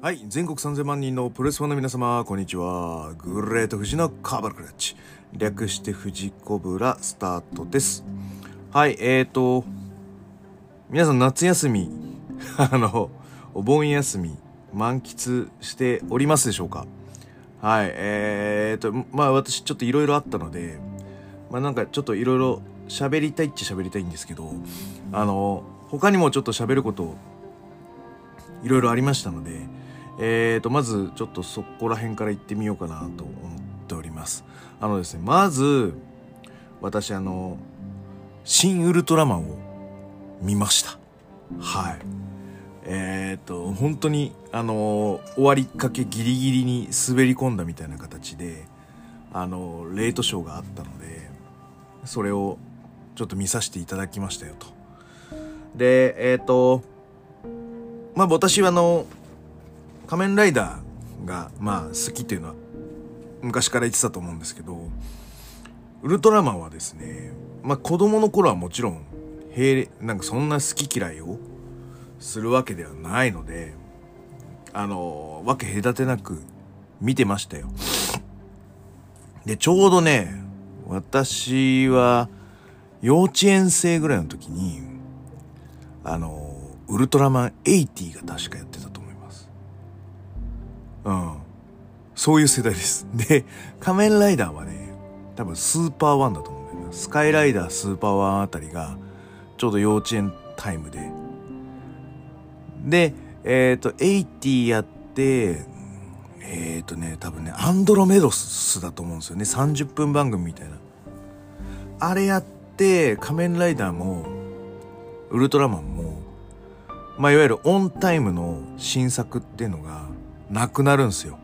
はい全国3000万人のプロレスファンの皆様こんにちは。グレート富士のカーバルクラッチ。略して富士コブラスタートです。はいえーと皆さん夏休み あのお盆休み満喫しておりますでしょうか？はいえーとまあ私ちょっといろいろあったのでまあなんかちょっといろいろ喋りたいっちゃ喋りたいんですけどあの他にもちょっと喋ることいろいろありましたのでえーとまずちょっとそこら辺から行ってみようかなと思っております。あのですねまず私あの「新ウルトラマン」を見ました。はい。えっ、ー、と本当にあの終わりかけギリギリに滑り込んだみたいな形であのレートショーがあったのでそれをちょっと見させていただきましたよと。でえっ、とまあ私はあの仮面ライダーがまあ好きっていうのは昔から言ってたと思うんですけどウルトラマンはですねまあ子供の頃はもちろん平なんかそんな好き嫌いをするわけではないのであのわけ隔てなく見てましたよ。でちょうどね私は幼稚園生ぐらいの時にあのウルトラマン80が確かやってたうん。そういう世代です。で仮面ライダーはね多分スーパーワンだと思うんだよねスカイライダースーパーワンあたりがちょうど幼稚園タイムで。でえっ、ー、と80やってえっ、ー、とね多分ねアンドロメドスだと思うんですよね。30分番組みたいな。あれやって仮面ライダーもウルトラマンもまあいわゆるオンタイムの新作っていうのがなくなるんですよ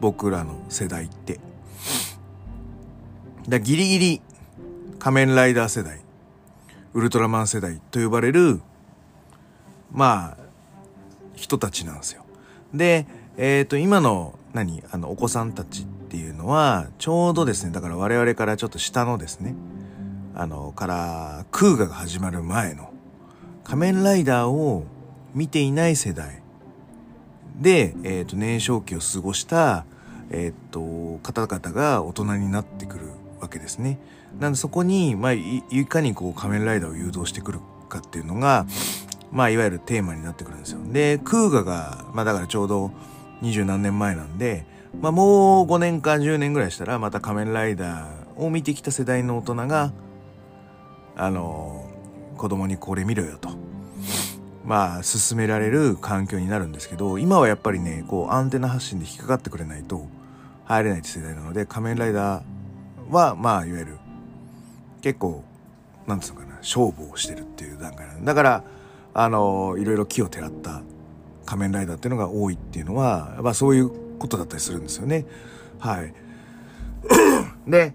僕らの世代ってだギリギリ仮面ライダー世代ウルトラマン世代と呼ばれるまあ人たちなんですよ。で、えっ、ー、と、今の、何あの、お子さんたちっていうのは、ちょうどですね、だから我々からちょっと下のですね、あの、から、空ガが始まる前の、仮面ライダーを見ていない世代で、えっ、ー、と、年少期を過ごした、えっ、ー、と、方々が大人になってくるわけですね。なんでそこに、まあ、いかにこう仮面ライダーを誘導してくるかっていうのが、まあ、いわゆるテーマになってくるんですよ。で、クーガが、まあだからちょうど二十何年前なんで、まあもう5年か10年ぐらいしたら、また仮面ライダーを見てきた世代の大人が、あの、子供にこれ見ろよと。まあ、進められる環境になるんですけど、今はやっぱりね、こう、アンテナ発信で引っかかってくれないと入れないって世代なので、仮面ライダーは、まあ、いわゆる、結構、なんつうのかな、勝負をしてるっていう段階なんだから、あのいろいろ木をてらった仮面ライダーっていうのが多いっていうのは、まあ、そういうことだったりするんですよね。はい。で、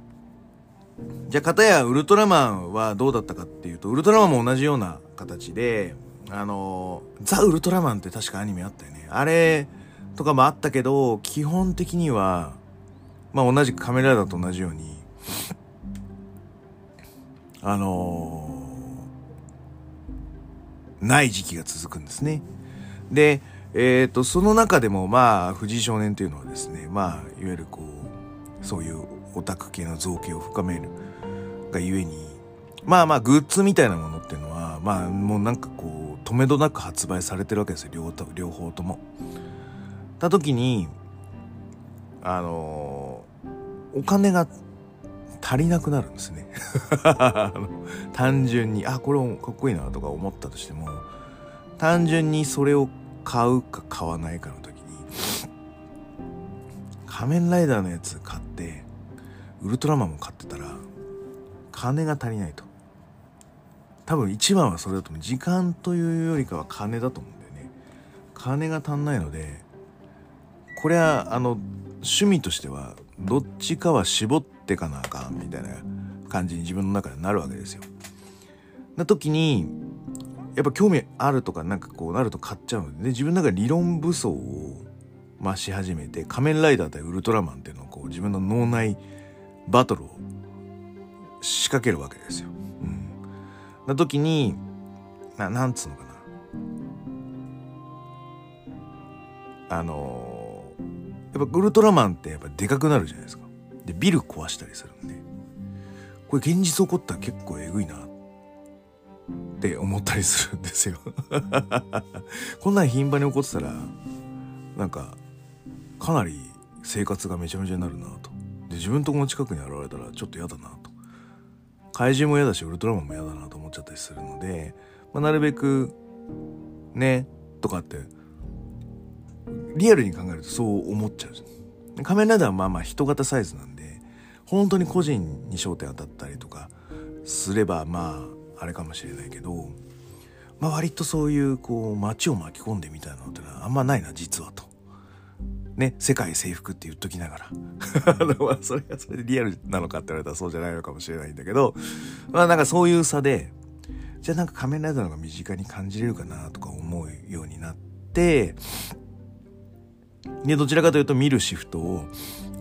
じゃあ、片やウルトラマンはどうだったかっていうと、ウルトラマンも同じような形で、あの、ザ・ウルトラマンって確かアニメあったよね。あれとかもあったけど、基本的には、まあ同じく仮面ライダーと同じように、あのない時期が続くんですね。で、えっ、ー、と、その中でも、まあ、藤井少年というのはですね、まあ、いわゆるこう、そういうオタク系の造形を深めるがゆえに、まあまあ、グッズみたいなものっていうのは、まあ、もうなんかこう、止めどなく発売されてるわけですよ、両両方とも。た時に、あのお金が足りなくなるんですね。単純にあこれかっこいいなとか思ったとしても単純にそれを買うか買わないかの時に仮面ライダーのやつ買ってウルトラマンも買ってたら金が足りないと。多分一番はそれだと思う時間というよりかは金だと思うんだよね金が足んないのでこれはあの趣味としてはどっちかは絞ってかなあかんみたいな感じに自分の中でなるわけですよ。な時にやっぱ興味あるとかなんかこうなると買っちゃうので、ね、自分の中で理論武装を増し始めて仮面ライダー対ウルトラマンっていうのをこう自分の脳内バトルを仕掛けるわけですよ。な時にななんつうのかなあのー、やっぱウルトラマンってやっぱでかくなるじゃないですか。で、ビル壊したりするんで、これ現実起こったら結構えぐいなって思ったりするんですよ こんなん頻繁に起こってたら、なんか、かなり生活がめちゃめちゃになるなと。で、自分とこの近くに現れたらちょっと嫌だなと。怪獣も嫌だし、ウルトラマンも嫌だなと思っちゃったりするので、まあ、なるべく、ね、とかって、リアルに考えるとそう思っちゃう仮面ライダーはまあまあ人型サイズなんで、本当に個人に焦点当たったりとかすれば、まあ、あれかもしれないけど、まあ割とそういうこう街を巻き込んでみたいなのってのはあんまないな、実はと。ね、世界征服って言っときながら。それがそれでリアルなのかって言われたらそうじゃないのかもしれないんだけど、まあなんかそういう差で、じゃあなんか仮面ライダーの方が身近に感じれるかなとか思うようになって、で、どちらかというと見るシフトを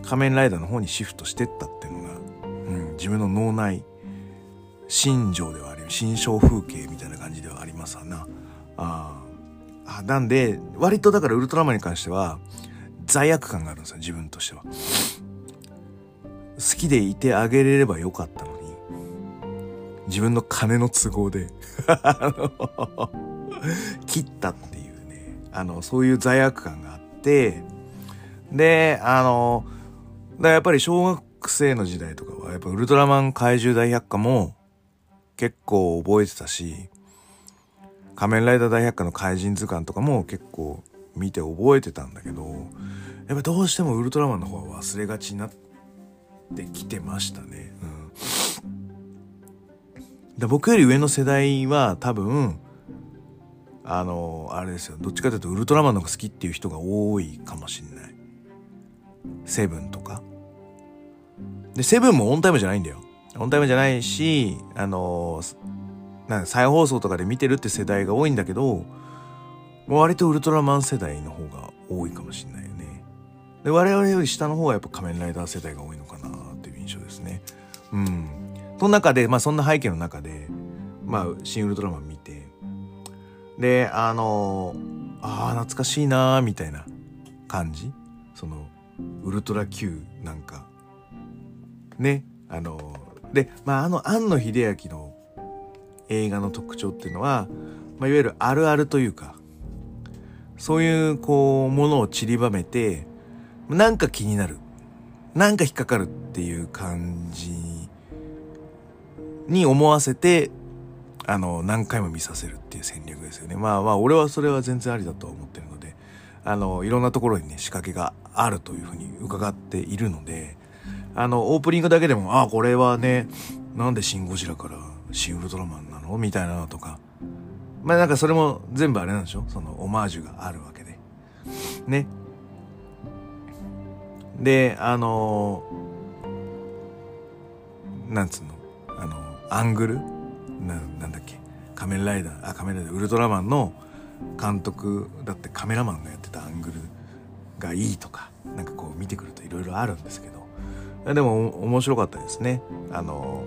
仮面ライダーの方にシフトしてったっていうのが、うん、自分の脳内心情ではあり、心象風景みたいな感じではありますわな。ああ。なんで、割とだからウルトラマンに関しては、罪悪感があるんですよ、自分としては。好きでいてあげれればよかったのに、自分の金の都合で 切ったっていうね、あの、そういう罪悪感があって、で、あの、だやっぱり小学生の時代とかは、やっぱウルトラマン怪獣大百科も結構覚えてたし、仮面ライダー大百科の怪人図鑑とかも結構見て覚えてたんだけど、やっぱどうしてもウルトラマンの方は忘れがちになってきてましたね。うん。で僕より上の世代は多分、あの、あれですよ。どっちかというとウルトラマンの方が好きっていう人が多いかもしんない。セブンとか。で、セブンもオンタイムじゃないんだよ。オンタイムじゃないし、あの、なん再放送とかで見てるって世代が多いんだけど、割とウルトラマン世代の方が多いかもしんないよね。で、我々より下の方はやっぱ仮面ライダー世代が多いのかなっていう印象ですね。うん。その中で、まあそんな背景の中で、まあ、新ウルトラマン見て、で、あの、ああ、懐かしいなーみたいな感じ？その、ウルトラ Q なんか、ね、あの、で、まああの、庵野秀明の映画の特徴っていうのは、まあ、いわゆるあるあるというか、そういうこうものを散りばめてなんか気になる。なんか引っかかるっていう感じに思わせてあの何回も見させるっていう戦略ですよね。まあまあ俺はそれは全然ありだと思ってるのであのいろんなところにね仕掛けがあるというふうに伺っているのであのオープニングだけでもああこれはねなんでシン・ゴジラからシン・ウルトラマンなの？みたいなのとかまあなんかそれも全部あれなんでしょ？そのオマージュがあるわけで。ね。で、あのー、なんつうの？あのアングル？ななんだっけ？仮面ライダー、あ、仮面ライダー、ウルトラマンの監督だってカメラマンがやってたアングルがいいとか、なんかこう見てくるといろいろあるんですけど、でも面白かったですね。あの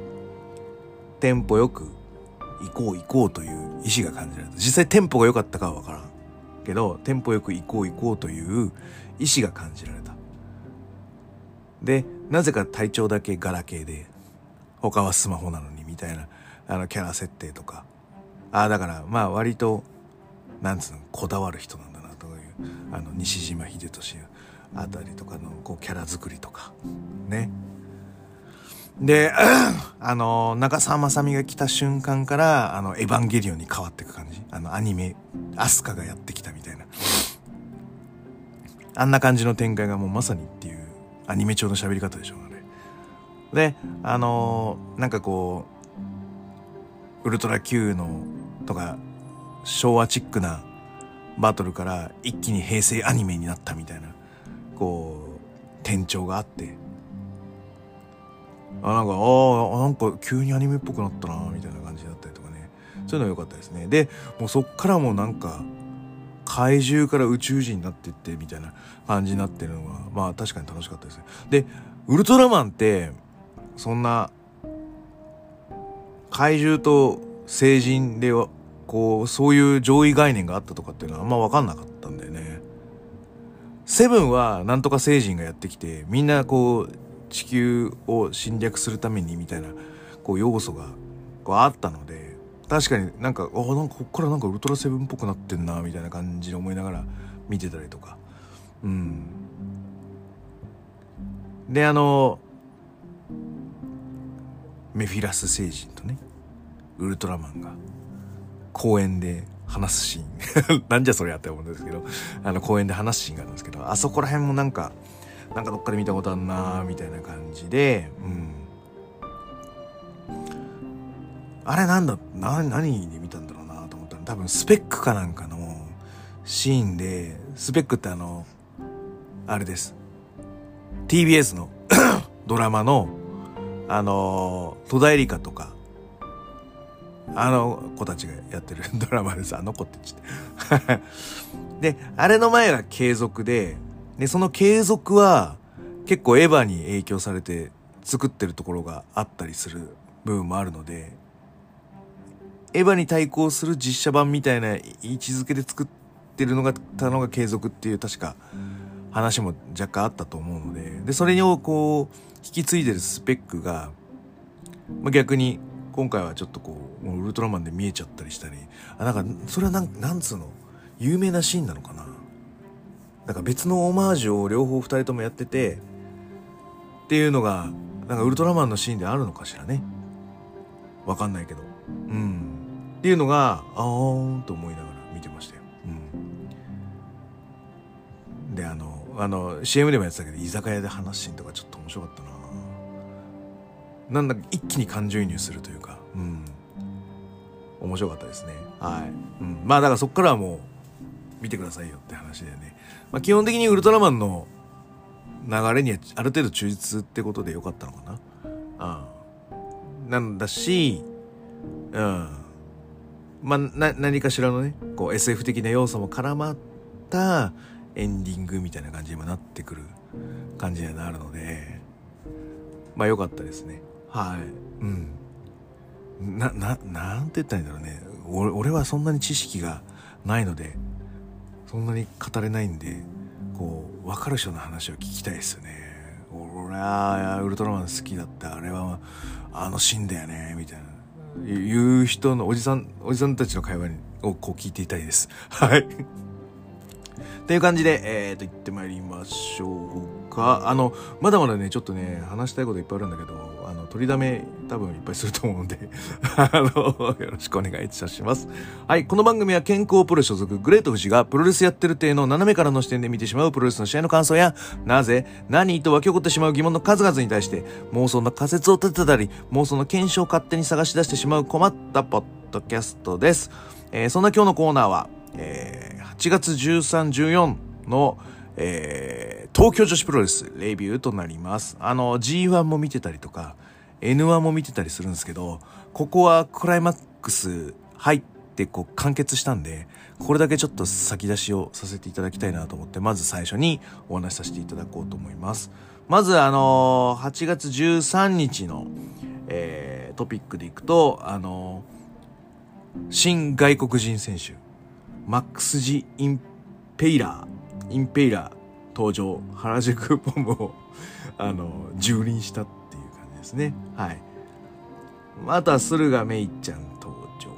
テンポよく行こう行こうという意志が感じられた。実際テンポが良かったかはわからん。けど、テンポよく行こう行こうという意志が感じられた。で、なぜか体調だけガラケーで、他はスマホなのにみたいな、あのキャラ設定とか。ああ、だから、まあ割と、なんつうの、こだわる人なんだなという、あの、西島秀俊あたりとかの、こう、キャラ作りとか、ね。で、あの、中澤まさみが来た瞬間から、あの、エヴァンゲリオンに変わっていく感じ。あの、アニメ、アスカがやってきたみたいな。あんな感じの展開がもうまさにっていう、アニメ調の喋り方でしょ、あれ。で、あの、なんかこう、ウルトラ Q の、とか、昭和チックなバトルから一気に平成アニメになったみたいな、こう、転調があって、あなんかああなんか急にアニメっぽくなったなみたいな感じだったりとかね。そういうの良かったですね。でもうそっからもうなんか怪獣から宇宙人になっていってみたいな感じになってるのがまあ確かに楽しかったですね。でウルトラマンってそんな怪獣と成人ではこうそういう上位概念があったとかっていうのはあんま分かんなかったんだよね。セブンはなんとか星人がやってきてみんなこう地球を侵略するためにみたいなこう要素がこうあったので確かになんかあなんかこっからなんかウルトラセブンっぽくなってんなみたいな感じで思いながら見てたりとか。うん。であのメフィラス星人とねウルトラマンが公園で話すシーン。なんじゃそれやって思うんですけどあの公園で話すシーンがあるんですけどあそこら辺もなんかなんかどっかで見たことあんなみたいな感じでうんあれなんだな何で見たんだろうなと思ったら多分スペックかなんかのシーンでスペックってあのあれです TBS の ドラマのあの戸田恵梨香とかあの子たちがやってる ドラマです。あの子って言って。で、あれの前は継続で、で、その継続は結構エヴァに影響されて作ってるところがあったりする部分もあるので、エヴァに対抗する実写版みたいな位置づけで作ってるのが、たのが継続っていう確か話も若干あったと思うので、で、それをこう、引き継いでるスペックが、まあ、逆に今回はちょっとこう、もうウルトラマンで見えちゃったりしたり、あ、なんか、それはなん、なんつうの、有名なシーンなのかななんか別のオマージュを両方二人ともやってて、っていうのが、なんかウルトラマンのシーンであるのかしらね。わかんないけど。うん。っていうのが、あーんと思いながら見てましたよ。うん。で、あの、あの、CM でもやってたけど、居酒屋で話すシーンとかちょっと面白かったななんだか一気に感情移入するというか、うん。面白かったですね。はい。うん。まあだからそっからはもう、見てくださいよって話でね。まあ基本的にウルトラマンの流れにはある程度忠実ってことでよかったのかな。ああなんだし、うん。まあ、な、何かしらのね、こう SF 的な要素も絡まったエンディングみたいな感じにもなってくる感じにはなるので、まあ良かったですね。はい。うん。な、な、なんて言ったらいいんだろうね。俺俺はそんなに知識がないので、そんなに語れないんで、こう、わかる人の話を聞きたいですよね。俺は、ウルトラマン好きだった。あれは、あのシーンだよね、みたいな。言う人のおじさん、おじさんたちの会話をこう聞いていたいです。はい。っていう感じで、えーと、行ってまいりましょうか。あの、まだまだね、ちょっとね、話したいこといっぱいあるんだけど、取りだめ多分いっぱいすると思うんで あの、よろしくお願いいたします。はい、この番組は健康プロ所属グレート富士がプロレスやってる体の斜めからの視点で見てしまうプロレスの試合の感想や、なぜ、何と湧き起こってしまう疑問の数々に対して、妄想の仮説を立てたり、妄想の検証を勝手に探し出してしまう困ったポッドキャストです。えー、そんな今日のコーナーは、えー、8月13、14の、えー、東京女子プロレスレビューとなります。あの、G1 も見てたりとか、N1 も見てたりするんですけど、ここはクライマックス入ってこう完結したんで、これだけちょっと先出しをさせていただきたいなと思って、まず最初にお話しさせていただこうと思います。まずあのー、8月13日の、えー、トピックでいくと、あのー、新外国人選手、マックス・ジ・インペイラー、インペイラー登場、原宿ボムを、あの、蹂躙したですね。はい。あとは駿河メイちゃん登場。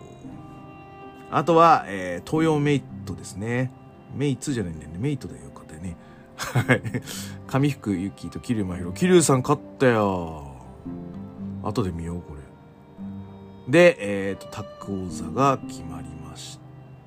あとは、えー、東洋メイトですね。メイツじゃないんだよね。メイトだよ。よかったね。はい。上福ゆきと桐生真宙。桐生さん勝ったよ。後で見よう、これ。で、えっ、ー、と、タック王座が決まりまし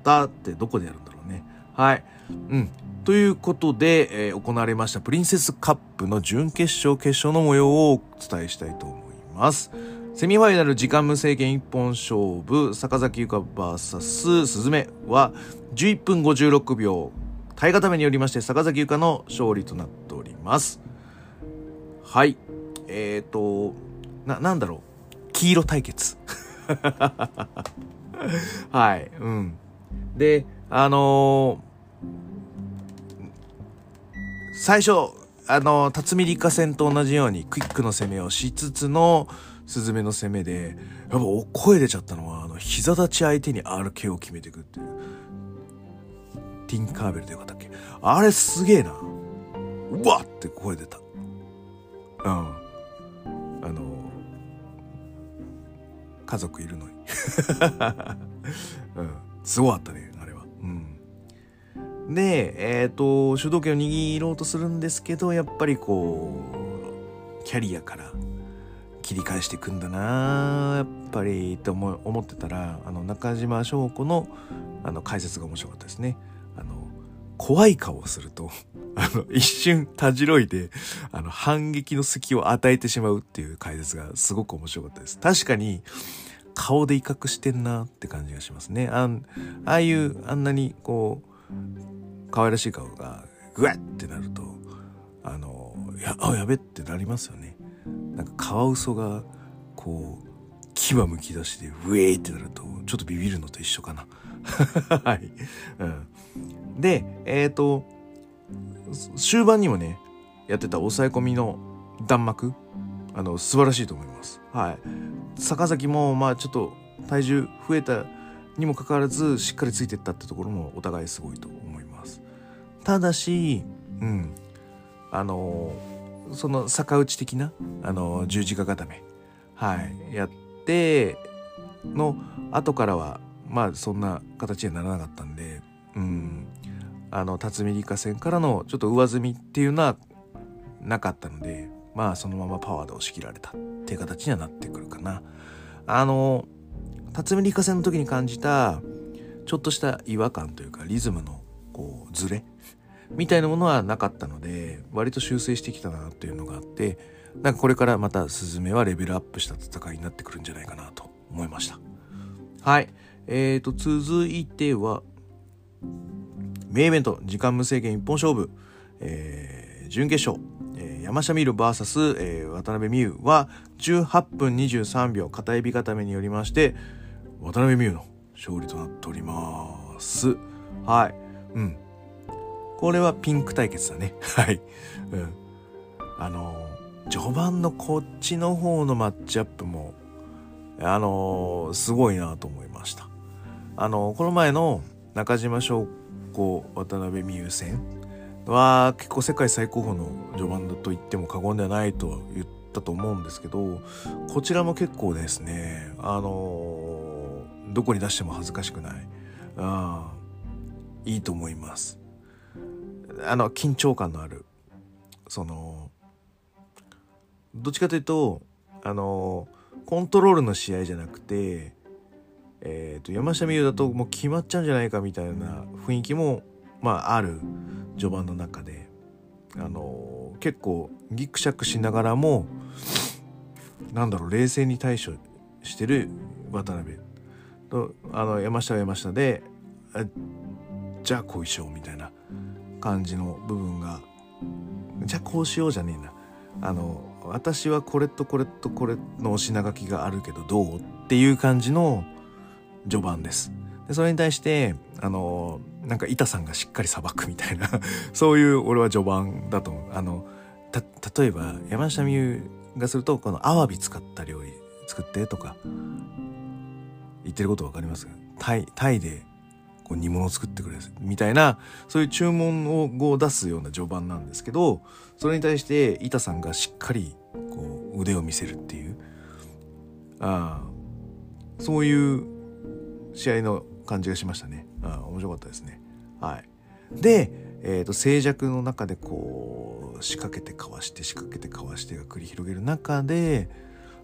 た。ってどこでやるんだろうね。はい。うん。ということで、えー、行われましたプリンセスカップの準決勝決勝の模様をお伝えしたいと思います。セミファイナル時間無制限一本勝負、坂崎優香 VS スズメは11分56秒、耐え固めによりまして坂崎優香の勝利となっております。はい。えっ、ー、と、な、なんだろう。黄色対決。はい。うん。で、あのー最初、あの、辰巳理科戦と同じようにクイックの攻めをしつつの、スズメの攻めで、やっぱ声出ちゃったのは、あの、膝立ち相手に RK を決めていくっていう。ティンカーベルでよかったっけ？あれすげえな。うわって声出た。うん。あの、家族いるのに。うん。すごかったね、あれは。うん。で、えっ、ー、と、主導権を握ろうとするんですけど、やっぱりこう、キャリアから切り返していくんだなやっぱりって思思ってたらあの中島翔子のあの解説が面白かったですね。あの怖い顔をすると あの一瞬たじろいであの反撃の隙を与えてしまうっていう解説がすごく面白かったです。確かに顔で威嚇してんなって感じがしますね。あああいうあんなにこう可愛らしい顔がグワッってなるとあのやあやべってなりますよね。なんかカワウソがこう牙むき出してウェーってなるとちょっとビビるのと一緒かな。はい、うん。で、えっ、ー、と、終盤にもね、やってた抑え込みの弾幕、あの、素晴らしいと思います。はい。坂崎も、まあちょっと体重増えたにもかかわらず、しっかりついてったってところもお互いすごいと思います。ただし、うん。あのその逆打ち的な、あの十字架固め、はい、やっての後からはまあそんな形にはならなかったんでうんあの辰巳梨花戦からのちょっと上積みっていうのはなかったのでまあそのままパワーで押し切られたっていう形にはなってくるかな。あの辰巳梨花戦の時に感じたちょっとした違和感というかリズムのこうズレみたいなものはなかったので割と修正してきたなっていうのがあってなんかこれからまたスズメはレベルアップした戦いになってくるんじゃないかなと思いました。はい。えーと、続いては、メイベント、時間無制限一本勝負、えー、準決勝、えー、山下美優 VS、えー、渡辺美優は18分23秒片指固めによりまして、渡辺美優の勝利となっております。はい。うん。これはピンク対決だね。はい。うん。あの、序盤のこっちの方のマッチアップも、あの、すごいなと思いました。あのこの前の中島翔子渡辺美優戦は結構世界最高峰の序盤だと言っても過言ではないと言ったと思うんですけどこちらも結構ですねあのどこに出しても恥ずかしくない。あいいと思います。あの緊張感のあるそのどっちかというとあのコントロールの試合じゃなくてえーと、山下美優だともう決まっちゃうんじゃないかみたいな雰囲気も、まあ、ある序盤の中で、あの、結構ギクシャクしながらもなんだろう冷静に対処してる渡辺。あの山下は山下でじゃあこうしようみたいな感じの部分がじゃあこうしようじゃねえなあの私はこれとこれとこれのお品書きがあるけどどうっていう感じの序盤です。でそれに対して、あの、なんか板さんがしっかり裁くみたいな そういう俺は序盤だと思う。あの、例えば山下美優がすると、このアワビ使った料理作ってとか、言ってることわかります？タイ、タイでこう煮物を作ってくれるみたいな、そういう注文を出すような序盤なんですけど、それに対して板さんがしっかりこう腕を見せるっていう、あ、そういう試合の感じがしましたね。あ面白かったですね。はい。で、えっ、ー、と、静寂の中でこう、仕掛けてかわして仕掛けてかわしてが繰り広げる中で、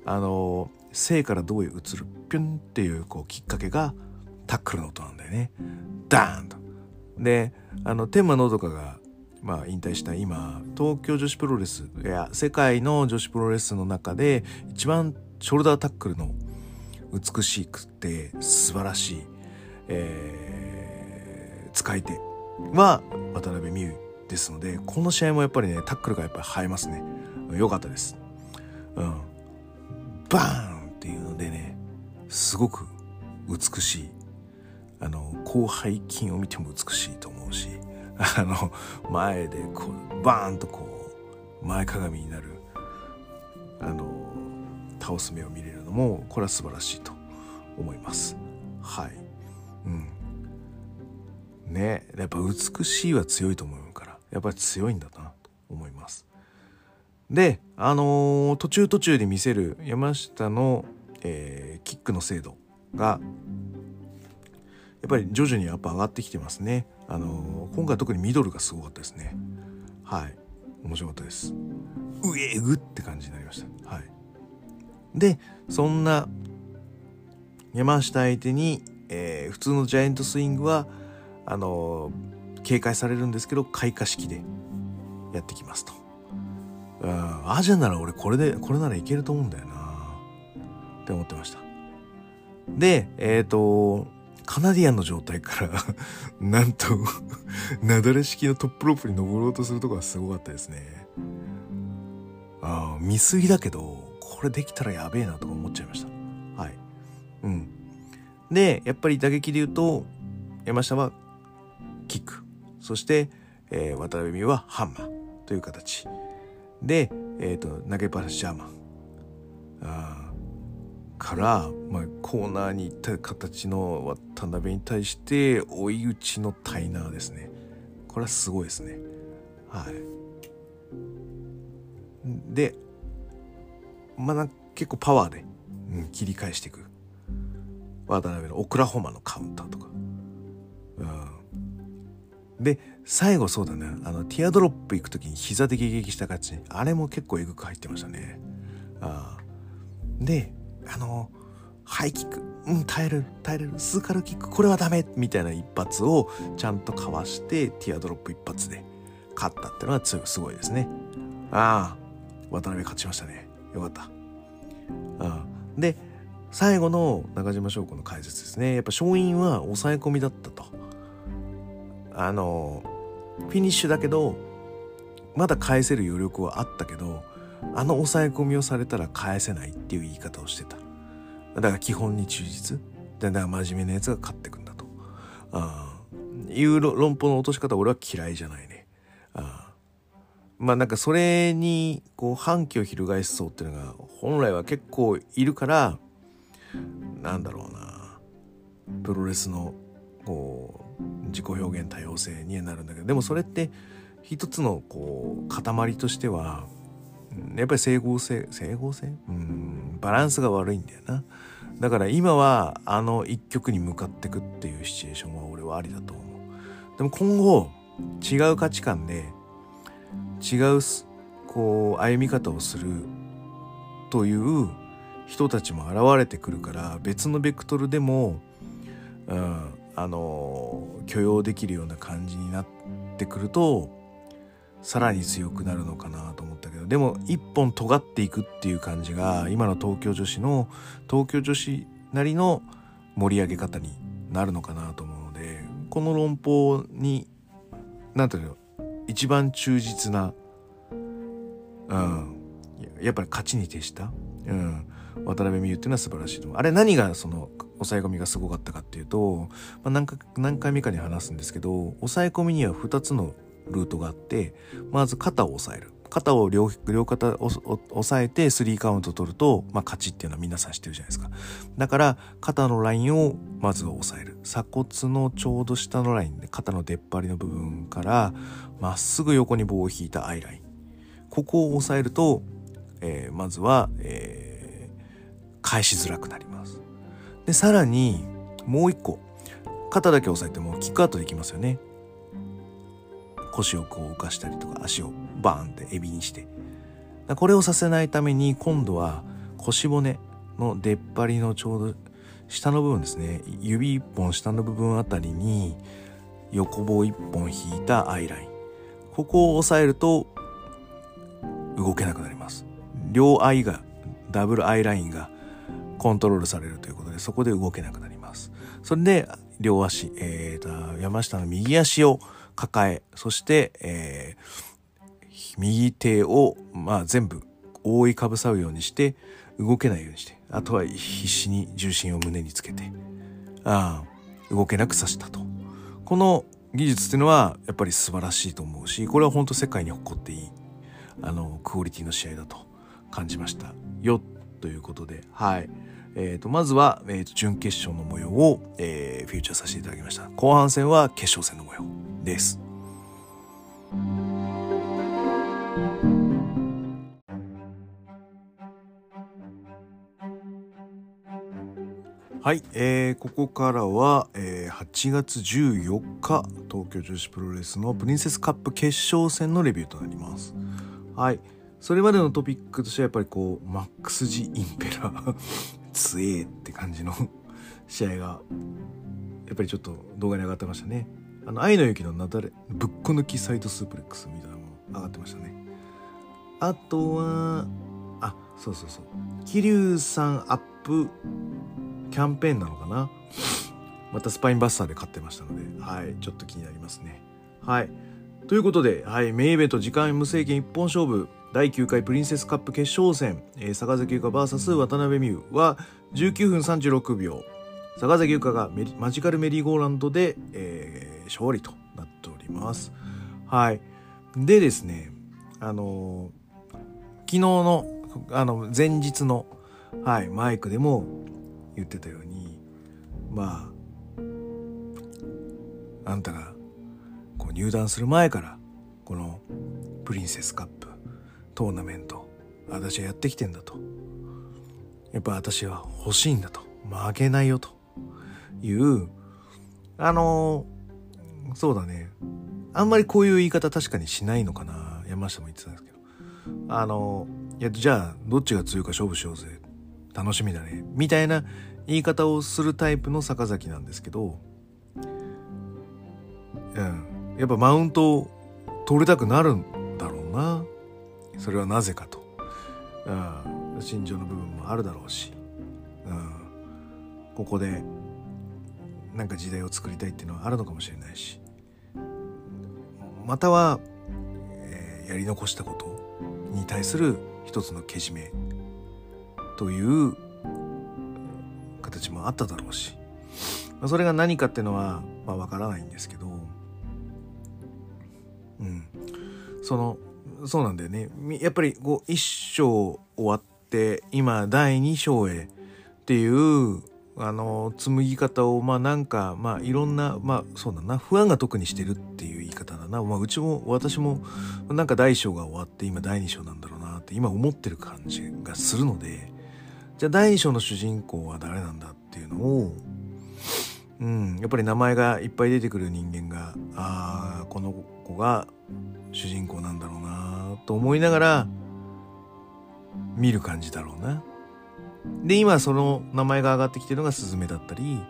あの、生からどういう移る？ピュンっていうこうきっかけがタックルの音なんだよね。ダーンと。で、あの、天満のどかが、まあ、引退した今、東京女子プロレスいや、世界の女子プロレスの中で一番ショルダータックルの美しくて素晴らしい、えー、使い手は渡辺美優ですのでこの試合もやっぱりねタックルがやっぱり映えますね良かったですうんバーンすごく美しいあの広背筋を見ても美しいと思うし あの前でこうバーンとこう前かがみになるあの倒す目を見れるのもこれは素晴らしいと思います。はい。うん。ねやっぱ美しいは強いと思うからやっぱり強いんだなと思います。であのー、途中途中で見せる山下の、えー、キックの精度がやっぱり徐々にやっぱ上がってきてますね。あのー、今回特にミドルがすごかったですね。はい。面白かったです。うえぐって感じになりました。はい。でそんな山下相手に、えー、普通のジャイアントスイングはあのー、警戒されるんですけど開花式でやってきますと。うん、アジアなら俺これでこれならいけると思うんだよな。って思ってました。でえっ、ー、とカナディアンの状態から なんとなだれ式のトップロープに登ろうとするとこがすごかったですね。ああ見過ぎだけどこれできたらやべえなとか思っちゃいました。はい。うん。で、やっぱり打撃で言うと、山下はキック。そして、えー、渡辺美はハンマーという形。で、えっ、ー、と、投げっぱなしジャーマン。あから、まあ、コーナーに行った形の渡辺に対して追い打ちのタイナーですね。これはすごいですね。はい。で、まあ、結構パワーで、うん、切り返していく。渡辺のオクラホマのカウンターとか。うん、で最後そうだねあのティアドロップ行く時に膝で迎撃した感じあれも結構えぐく入ってましたね。あであのハイキックうん耐える耐えるスーカルキックこれはダメみたいな一発をちゃんとかわしてティアドロップ一発で勝ったっていうのはすごいですね。ああ渡辺勝ちましたね。よかった。ああで最後の中島翔子の解説ですねやっぱ勝因は抑え込みだったとあのフィニッシュだけどまだ返せる余力はあったけどあの抑え込みをされたら返せないっていう言い方をしてた。だから基本に忠実。だから真面目なやつが勝ってくんだと。あいう論法の落とし方俺は嫌いじゃないね。あまあなんかそれにこう反旗を翻す層っていうのが本来は結構いるからなんだろうな。プロレスのこう自己表現多様性になるんだけどでもそれって一つのこう塊としてはやっぱり整合性整合性？うん。バランスが悪いんだよな。だから今はあの一曲に向かってくっていうシチュエーションは俺はありだと思う。でも今後違う価値観で違うこう歩み方をするという人たちも現れてくるから別のベクトルでも、うん、あの許容できるような感じになってくるとさらに強くなるのかなと思ったけどでも一本尖っていくっていう感じが今の東京女子の東京女子なりの盛り上げ方になるのかなと思うのでこの論法に何ていうの一番忠実な、うん、やっぱり勝ちに徹した、うん、渡辺美優っていうのは素晴らしいと思う。あれ何がその抑え込みがすごかったかっていうと、まあ、何か何回目かに話すんですけど抑え込みには2つのルートがあってまず肩を押さえる。肩を両両肩を押さえて3カウント取ると、まあ、勝ちっていうのは皆さん知ってるじゃないですか。だから肩のラインをまずは押さえる。鎖骨のちょうど下のラインで肩の出っ張りの部分からまっすぐ横に棒を引いたアイライン。ここを押さえると、えー、まずは、えー返しづらくなります。でさらにもう一個。肩だけ押さえてもキックアウトできますよね。腰をこう浮かしたりとか足をバーンってエビにして。これをさせないために今度は腰骨の出っ張りのちょうど下の部分ですね。指一本下の部分あたりに横棒一本引いたアイライン。ここを押さえると動けなくなります。両アイがダブルアイラインがコントロールされるということでそこで動けなくなります。それで両足、えー、と山下の右足を抱えそして、えー、右手を、まあ、全部覆いかぶさうようにして動けないようにしてあとは必死に重心を胸につけてあ動けなくさしたと。この技術っていうのはやっぱり素晴らしいと思うしこれは本当世界に誇っていいあのクオリティの試合だと感じましたよということではい。えー、とまずは、えー、と準決勝の模様を、えー、フィーチャーさせていただきました。後半戦は決勝戦の模様です。はい、えー、ここからは、えー、8月14日東京女子プロレスのプリンセスカップ決勝戦のレビューとなります。はいそれまでのトピックとしてはやっぱりこうマックス・ジ・インペラー強えって感じの 試合がやっぱりちょっと動画に上がってましたね。あの愛の雪のなだれぶっこ抜きサイドスープレックスみたいなのも上がってましたね。あとはあそうそうそう。桐生さんアップキャンペーンなのかな？またスパインバスターで勝ってましたのではいちょっと気になりますね。はい。ということで、はい、メインイベント時間無制限一本勝負。第9回プリンセスカップ決勝戦、えー、坂崎優香 VS 渡辺美優は19分36秒。坂崎優香がマジカルメリーゴーランドで、えー、勝利となっております。はい。でですねあのー、昨日のあの前日の、はい、マイクでも言ってたようにまああんたがこう入団する前からこのプリンセスカップトーナメント。私はやってきてんだと。やっぱ私は欲しいんだと。負けないよと。いうあのそうだね。あんまりこういう言い方確かにしないのかな。山下も言ってたんですけど。あのいやじゃあどっちが強いか勝負しようぜ。楽しみだね。みたいな言い方をするタイプの坂崎なんですけど。うん。やっぱマウントを取りたくなるんだろうな。それはなぜかと、うん、心情の部分もあるだろうし、うん、ここでなんか時代を作りたいっていうのはあるのかもしれないし。または、えー、やり残したことに対する一つのけじめという形もあっただろうし、まあ、それが何かっていうのはまあ分からないんですけど。うん。そのそうなんだよね。やっぱりこう一章終わって今第二章へっていうあの紡ぎ方をまあなんかまあいろんなまあそうだな。不安が特にしてるっていう言い方だな、まあ、うちも私もなんか第一章が終わって今第二章なんだろうなって今思ってる感じがするのでじゃあ第二章の主人公は誰なんだっていうのをうんやっぱり名前がいっぱい出てくる人間がああこの子が主人公なんだろうなと思いながら見る感じだろうな。で今その名前が上がってきてるのがスズメだったり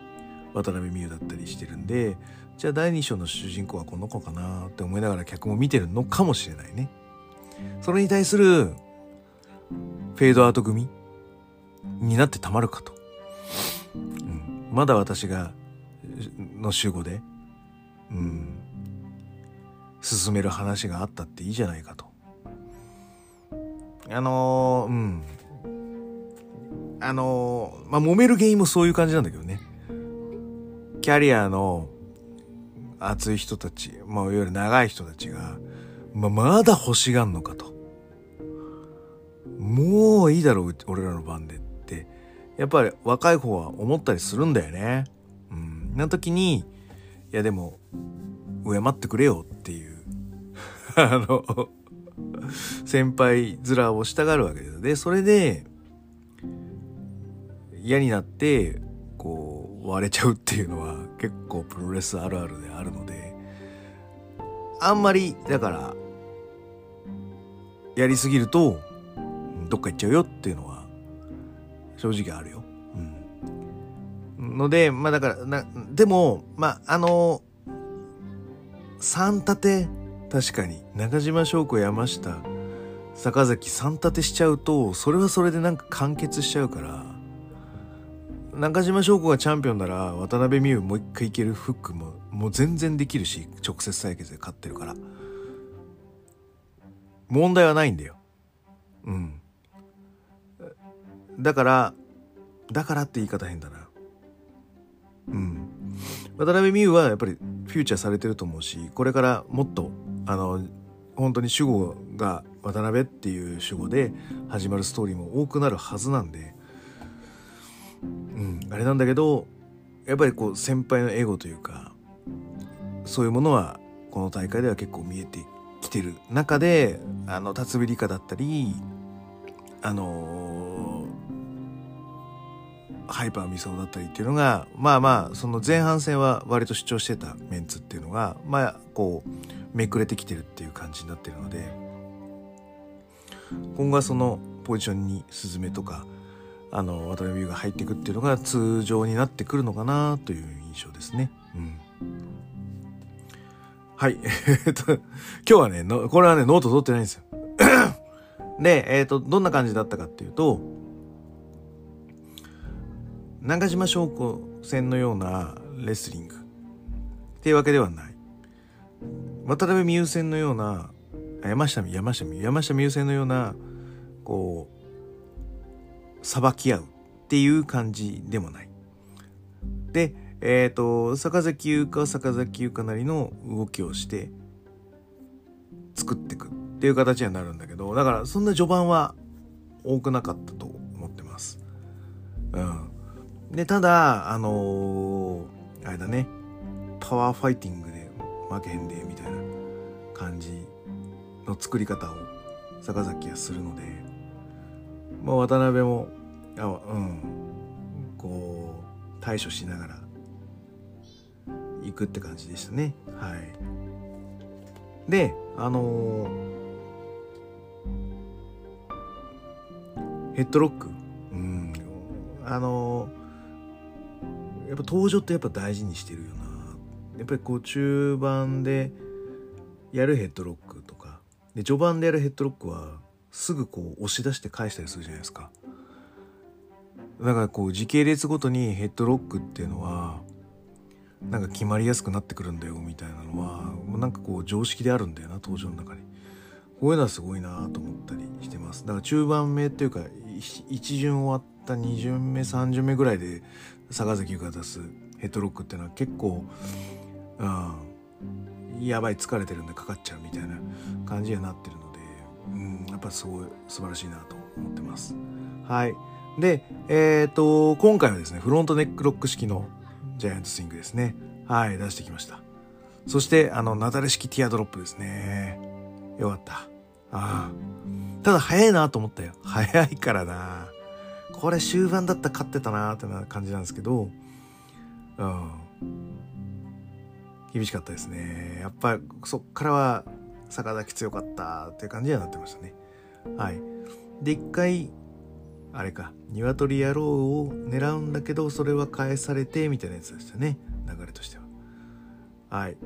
渡辺美優だったりしてるんでじゃあ第2章の主人公はこの子かなって思いながら客も見てるのかもしれないね。それに対するフェードアウト組になってたまるかと。うん、まだ私がの集合で、うん、進める話があったっていいじゃないかと。あのー、うん。あのー、まあ、揉める原因もそういう感じなんだけどね。キャリアの熱い人たち、まあ、いわゆる長い人たちが、まあ、まだ欲しがんのかと。もういいだろう、俺らの番でって、やっぱり若い方は思ったりするんだよね。うん。な時に、いやでも、敬ってくれよっていう あの 先輩面をしたがるわけです。で、それで、嫌になって、こう、割れちゃうっていうのは結構プロレスあるあるであるので、あんまり、だから、やりすぎると、どっか行っちゃうよっていうのは、正直あるよ。うん。ので、まあだから、な、でも、まあ、あの、三立て確かに中島翔子山下坂崎三立てしちゃうとそれはそれでなんか完結しちゃうから中島翔子がチャンピオンなら渡辺美優もう一回いけるフックももう全然できるし直接対決で勝ってるから。問題はないんだよ。うん。だからだからって言い方変だな。うん。渡辺美優はやっぱりフューチャーされてると思うしこれからもっとあの本当に主語が渡辺っていう主語で始まるストーリーも多くなるはずなんでうんあれなんだけどやっぱりこう先輩のエゴというかそういうものはこの大会では結構見えてきてる中であの辰巳梨花だったりあのハイパーミソだったりっていうのがまあまあその前半戦は割と主張してたメンツっていうのがまあこうめくれてきてるっていう感じになってるので今後はそのポジションにスズメとかあの渡辺優が入っていくっていうのが通常になってくるのかなという印象ですね。うんはい。えっと、今日はねこれはね、ノート取ってないんですよ。で、えっ、ー、と、どんな感じだったかっていうと、中島翔子戦のようなレスリングっていうわけではない。渡辺美優戦のような、山下、山下、山下美優戦のような、こう、裁き合うっていう感じでもない。で、えっ、ー、と、坂崎優香坂崎優香なりの動きをして作っていくっていう形にはなるんだけど、だからそんな序盤は多くなかったと思ってます。うん。で、ただ、あのー、あれだね、パワーファイティングで負けへんで、みたいな感じの作り方を坂崎はするので、まあ、渡辺も、あうん、こう、対処しながら行くって感じでしたね。はい。で、あのー、ヘッドロック。うん。あのー、やっぱ登場ってやっぱ大事にしてるよな。やっぱりこう中盤でやるヘッドロックとか、で、序盤でやるヘッドロックはすぐこう押し出して返したりするじゃないですか。だからこう時系列ごとにヘッドロックっていうのはなんか決まりやすくなってくるんだよみたいなのはもうなんかこう常識であるんだよな登場の中にこういうのはすごいなと思ったりしてますだから中盤目っていうか1巡終わった2巡目3巡目ぐらいで坂崎優が出すヘッドロックっていうのは結構うんやばい疲れてるんでかかっちゃうみたいな感じになってるのでうんやっぱすごい素晴らしいなと思ってますはいでえっ、ー、と今回はですねフロントネックロック式のジャイアントスイングですね。はい、出してきました。そして、あの、なだれ式ティアドロップですね。よかった。ああ。ただ、早いなと思ったよ。早いからな。これ終盤だったら勝ってたなってな感じなんですけど、うん。厳しかったですね。やっぱ、そっからは、坂崎強かったっていう感じにはなってましたね。はい。で、一回、あれか鶏野郎を狙うんだけどそれは返されてみたいなやつでしたね。流れとしては。はい。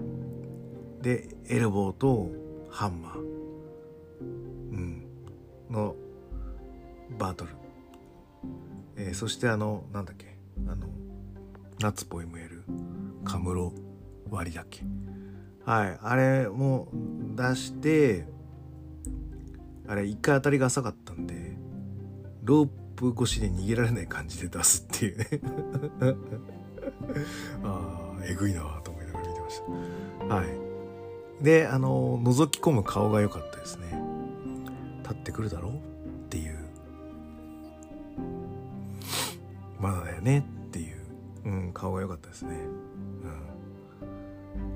でエルボーとハンマー。うん。のバトル、えー、そしてあのなんだっけあの夏ポエムエルカムロ。割だけ？はい。あれも出してあれ一回当たりが浅かったんでロープ越しで逃げられない感じで出すっていうね。ああえぐいなと思いながら見てました。はい。であの覗き込む顔が良かったですね。立ってくるだろうっていう。まだだよねっていう、うん、顔が良かったですね。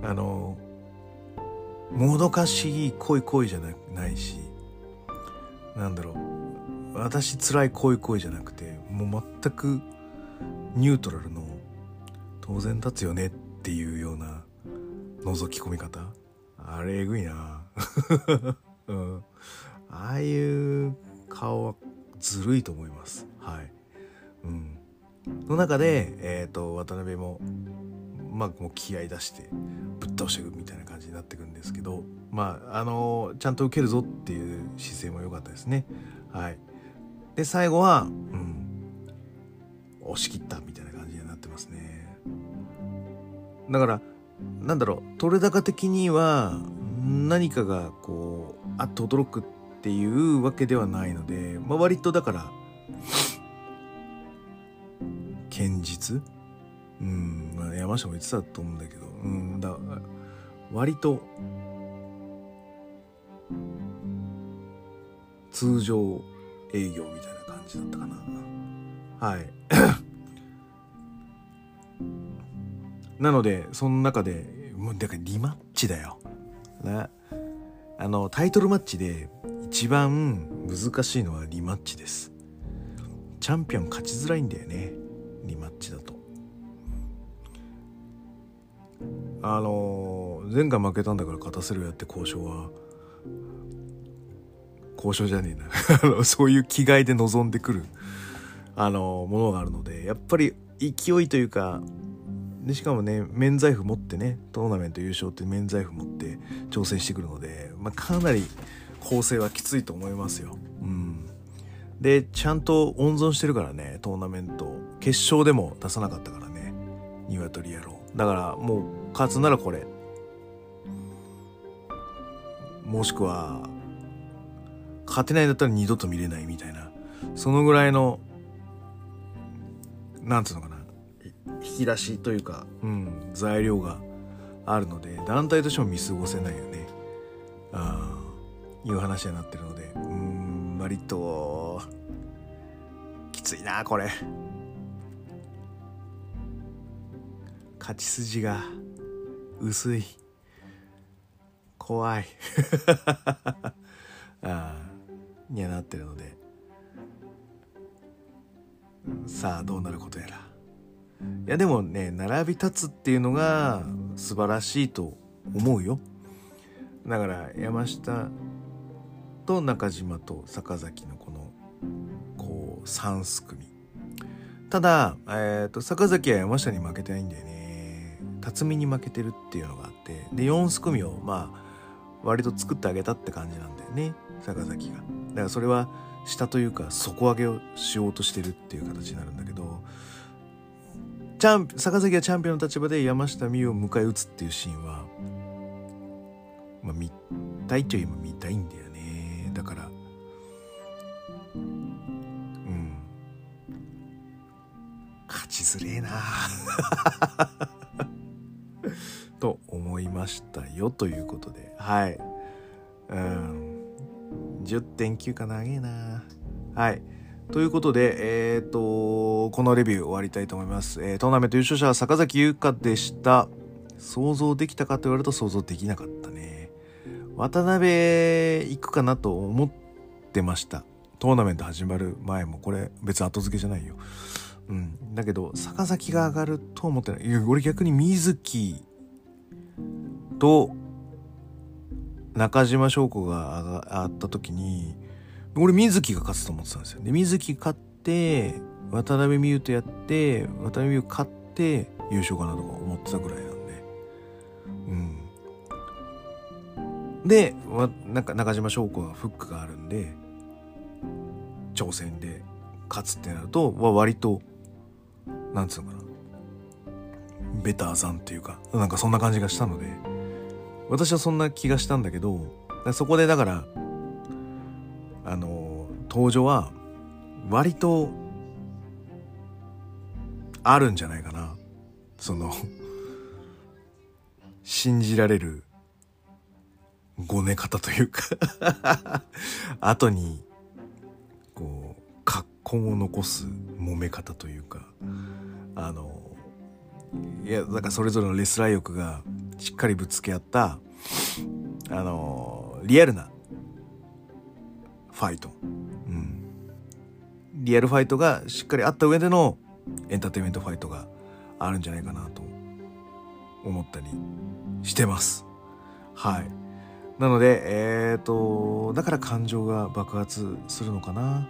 あのもどかしい恋恋じゃないしなんだろう。私辛い恋恋じゃなくてもう全くニュートラルの当然立つよねっていうような覗き込み方。あれえぐいな、うん、ああいう顔はずるいと思います。はい。うん。の中でえっ、ー、と渡辺もまあもう気合出してぶっ倒していくみたいな感じになっていくんですけどまああのちゃんと受けるぞっていう姿勢も良かったですね。はい。で、最後は、うん、押し切ったみたいな感じになってますね。だから、なんだろう、取れ高的には何かがこう、あっと驚くっていうわけではないので、まあ、割とだから、堅実うん、まあ、山下も言ってたと思うんだけど、うん、だ割と、通常営業みたいな感じだったかな。はい。なので、その中で、もうだからリマッチだよ。な。あの、タイトルマッチで一番難しいのはリマッチです。チャンピオン勝ちづらいんだよね。リマッチだと。あの前回負けたんだから勝たせるやって交渉は交渉じゃねえな。そういう気概で臨んでくるあのものがあるのでやっぱり勢いというかでしかもね免罪符持ってねトーナメント優勝って免罪符持って挑戦してくるので、まあ、かなり構成はきついと思いますよ。うん、でちゃんと温存してるからねトーナメント。決勝でも出さなかったからね鶏野郎。だからもう勝つならこれ。もしくは勝てないんだったら二度と見れないみたいな。そのぐらいのなんつうのかな。引き出しというか、うん、材料があるので団体としても見過ごせないよね。ああいう話になってるので。うん割ときついなこれ勝ち筋が薄い。怖い。ああにはなってるので。さあどうなることやら。いやでもね並び立つっていうのが素晴らしいと思うよ。だから山下と中島と坂崎のこのこう3すくみ。ただ、えーと、坂崎は山下に負けてないんだよね。辰巳に負けてるっていうのがあってで4すくみをまあ割と作ってあげたって感じなんだよね坂崎が。だからそれは下というか底上げをしようとしてるっていう形になるんだけどチャン坂崎がチャンピオンの立場で山下美夢を迎え撃つっていうシーンはまあ見たいといえば見たいんだよね。だからうん。勝ちづれえな。と思いましたよということではいうん10.9か長えなはいということで、えっ、ー、と、このレビュー終わりたいと思います。えー、トーナメント優勝者は坂崎優香でした。想像できたかと言われると想像できなかったね。渡辺行くかなと思ってました。トーナメント始まる前も、これ別に後付けじゃないよ。うん。だけど、坂崎が上がると思ってない。いや、俺逆に水木と中島翔子が上がった時に俺水木が勝つと思ってたんですよ。で水木勝って渡辺美優とやって渡辺美優勝って優勝かなとか思ってたぐらいなんで。うん。でなんか中島翔子はフックがあるんで挑戦で勝つってなると割となんつうのかな。ベターさんっていうかなんかそんな感じがしたので。私はそんな気がしたんだけどそこでだからあの登場は割とあるんじゃないかな。その信じられるごね方というか 後にこう格好を残す揉め方というかあのいやだからそれぞれのレスラー欲がしっかりぶつけ合ったあのリアルなファイト、うん、リアルファイトがしっかりあった上でのエンターテインメントファイトがあるんじゃないかなと思ったりしてます。はい。なのでえっ、ー、とだから感情が爆発するのかな。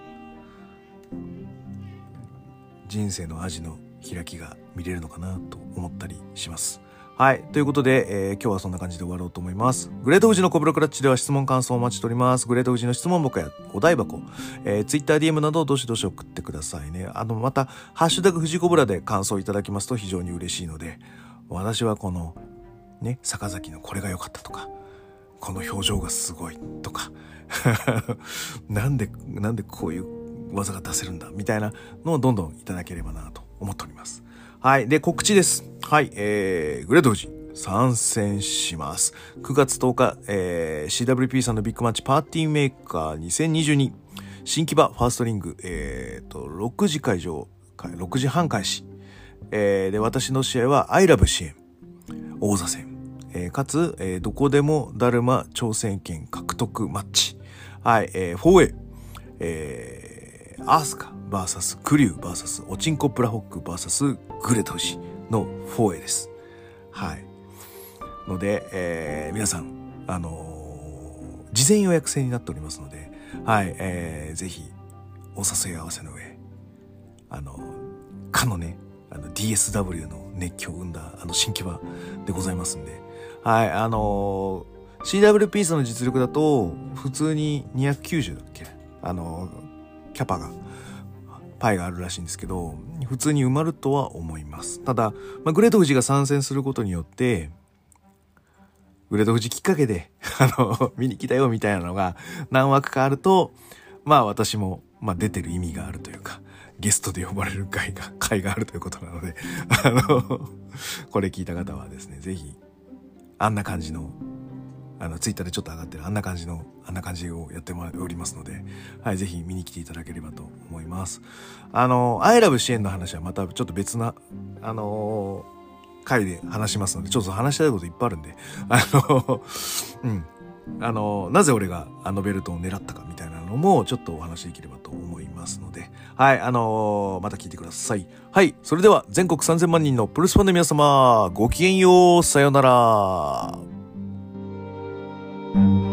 人生の味の開きが見れるのかなと思ったりしますはい。ということで、えー、今日はそんな感じで終わろうと思います。グレート富士のコブロクラッチでは質問感想をお待ちしております。グレート富士の質問箱やお台箱、えー、Twitter、DM などをどしどし送ってくださいね。あの、また、ハッシュタグ富士コブラで感想いただきますと非常に嬉しいので、私はこの、ね、坂崎のこれが良かったとか、この表情がすごいとか、なんで、なんでこういう技が出せるんだみたいなのをどんどんいただければなと思っております。はい。で、告知です。はい。えー、グレート富士参戦します。9月10日、えー、CWP さんのビッグマッチパーティーメーカー2022新木場ファーストリング、えーと、6時会場、6時半開始。えー、で、私の試合は、アイラブ支援、王座戦、えー、かつ、えー、どこでもだるま挑戦権獲得マッチ。はい、えー、4A、えー、アースカ VS クリュー VS オチンコプラホック VS グレトシの 4A です。はい。ので、えー、皆さん、あのー、事前予約制になっておりますので、はい、えー、ぜひ、お誘い合わせの上、あの、かのね、あの DSW の熱狂を生んだあの新規場でございますんで、はい、あのー、CW ピースの実力だと、普通に290だっけ？あのー、キャパが、パイがあるらしいんですけど、普通に埋まるとは思います。ただ、まあ、グレート富士が参戦することによって、グレート富士きっかけで、あの、見に来たよみたいなのが何枠かあると、まあ私も、まあ出てる意味があるというか、ゲストで呼ばれる回が、回があるということなので、あの、これ聞いた方はですね、ぜひ、あんな感じの、あの、ツイッターでちょっと上がってるあんな感じの、あんな感じをやっておりますので、はい、ぜひ見に来ていただければと思います。あの、アイラブ支援の話はまたちょっと別な、あの回で話しますので、ちょっと話したいこといっぱいあるんで、あの、うん。あの、なぜ俺があのベルトを狙ったかみたいなのもちょっとお話できればと思いますので、はい、あのー、また聞いてください。はい、それでは全国3000万人のプルスファンの皆様、ごきげんよう、さようなら。thank you